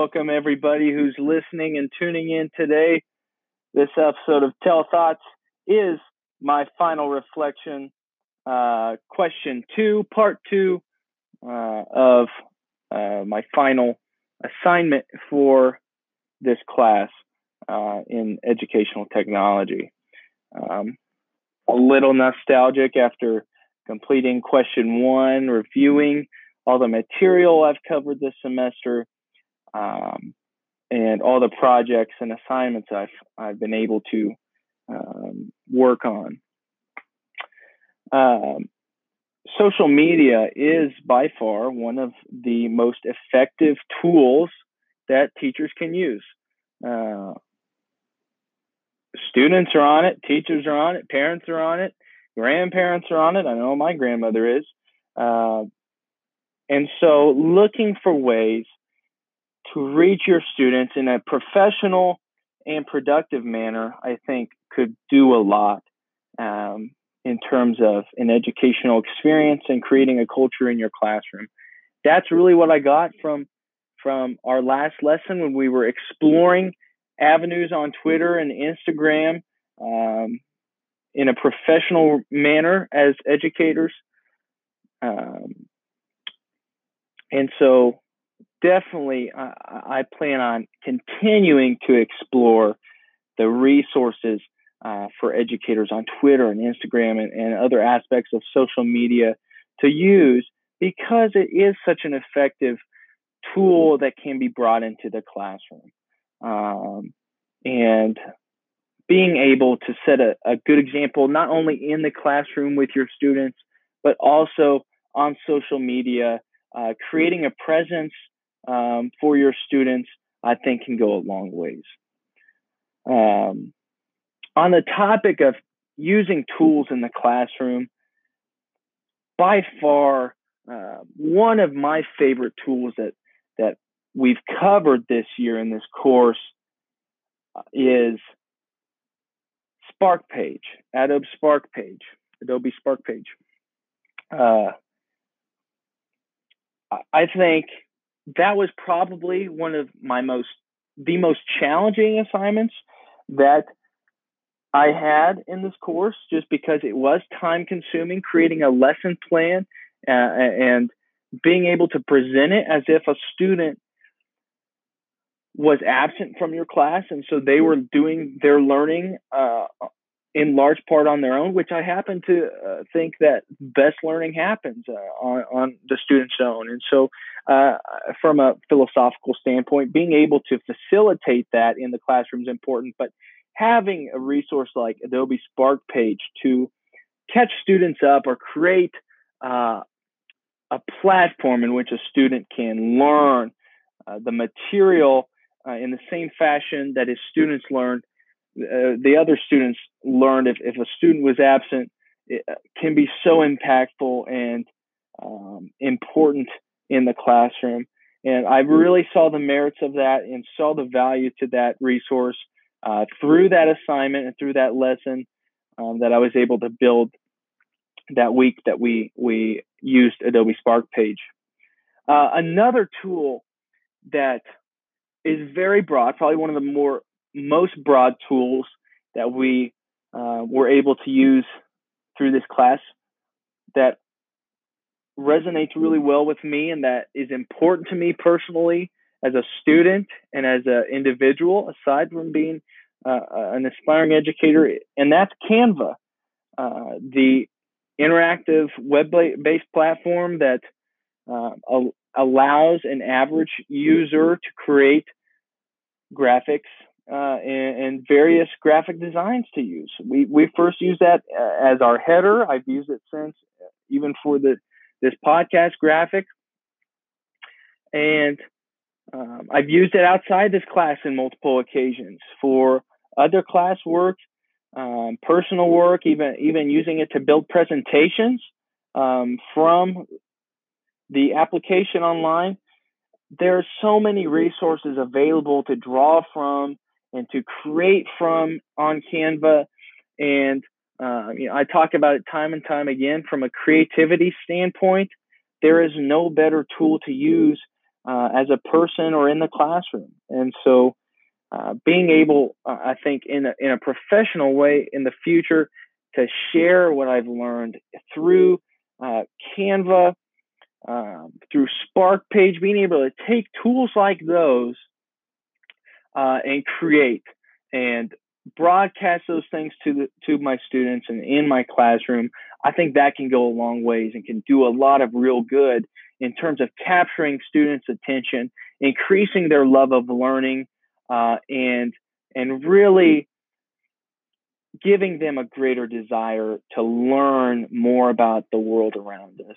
welcome everybody who's listening and tuning in today. This episode of Tell Thoughts is my final reflection, uh, question two, part two uh, of uh, my final assignment for this class uh, in educational technology. Um, a little nostalgic after completing question one, reviewing all the material I've covered this semester, um, and all the projects and assignments I've I've been able to um, work on. Um, social media is by far one of the most effective tools that teachers can use. Uh, students are on it, teachers are on it, parents are on it, grandparents are on it. I know my grandmother is. Uh, and so, looking for ways to reach your students in a professional and productive manner, I think could do a lot um, in terms of an educational experience and creating a culture in your classroom. That's really what I got from from our last lesson when we were exploring avenues on Twitter and Instagram um, in a professional manner as educators. Um, and so, definitely, I, I, plan on continuing to explore the resources uh, for educators on Twitter and Instagram and, and other aspects of social media to use because it is such an effective tool that can be brought into the classroom. Um, and being able to set a, a good example, not only in the classroom with your students, but also on social media uh, creating a presence um, for your students, I think, can go a long ways. Um, on the topic of using tools in the classroom, by far uh, one of my favorite tools that that we've covered this year in this course uh, is Spark Page, Adobe Spark Page, Adobe Spark Page. Uh, I think that was probably one of my most the most challenging assignments that I had in this course just because it was time consuming creating a lesson plan uh, and being able to present it as if a student was absent from your class and so they were doing their learning uh, in large part on their own, which I happen to uh, think that best learning happens uh, on, on the student's own. And so, uh, from a philosophical standpoint, being able to facilitate that in the classroom is important, but having a resource like Adobe Spark Page to catch students up or create uh, a platform in which a student can learn uh, the material uh, in the same fashion that his students learned uh, the other students learned if, if a student was absent it can be so impactful and um, important in the classroom. And i really saw the merits of that and saw the value to that resource uh, through that assignment and through that lesson um, that i was able to build that week that we we used adobe spark page. Uh, another tool that is very broad probably one of the more most broad tools that we uh, were able to use through this class that resonates really well with me and that is important to me personally as a student and as an individual, aside from being uh, an aspiring educator, and that's Canva, uh, the interactive web-based platform that uh, allows an average user to create graphics uh, and, and, various graphic designs to use. We we first used that uh, as our header. I've used it since, uh, even for the this podcast graphic, and um, I've used it outside this class in multiple occasions for other class work, um, personal work, even even using it to build presentations um, from the application online. There are so many resources available to draw from and to create from on Canva. And uh, you know, I talk about it time and time again from a creativity standpoint. There is no better tool to use uh, as a person or in the classroom. And so, uh, being able, uh, I think, in a, in a professional way in the future, to share what I've learned through uh, Canva, um, through Spark Page, being able to take tools like those and create and broadcast those things to the, to my students and in my classroom, I think that can go a long ways and can do a lot of real good in terms of capturing students' attention, increasing their love of learning, uh, and and really giving them a greater desire to learn more about the world around us.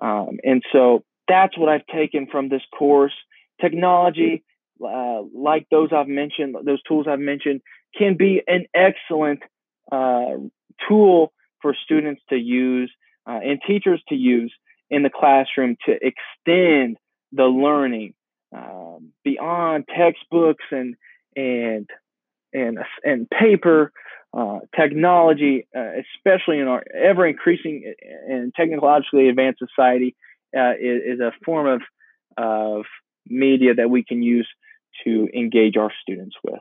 Um, and so that's what I've taken from this course. Technology, uh, like those I've mentioned, those tools I've mentioned, can be an excellent uh, tool for students to use uh, and teachers to use in the classroom to extend the learning um, beyond textbooks and and and and paper uh, technology, uh, especially in our ever increasing and technologically advanced society, uh, is, is, a form of of media that we can use to engage our students with.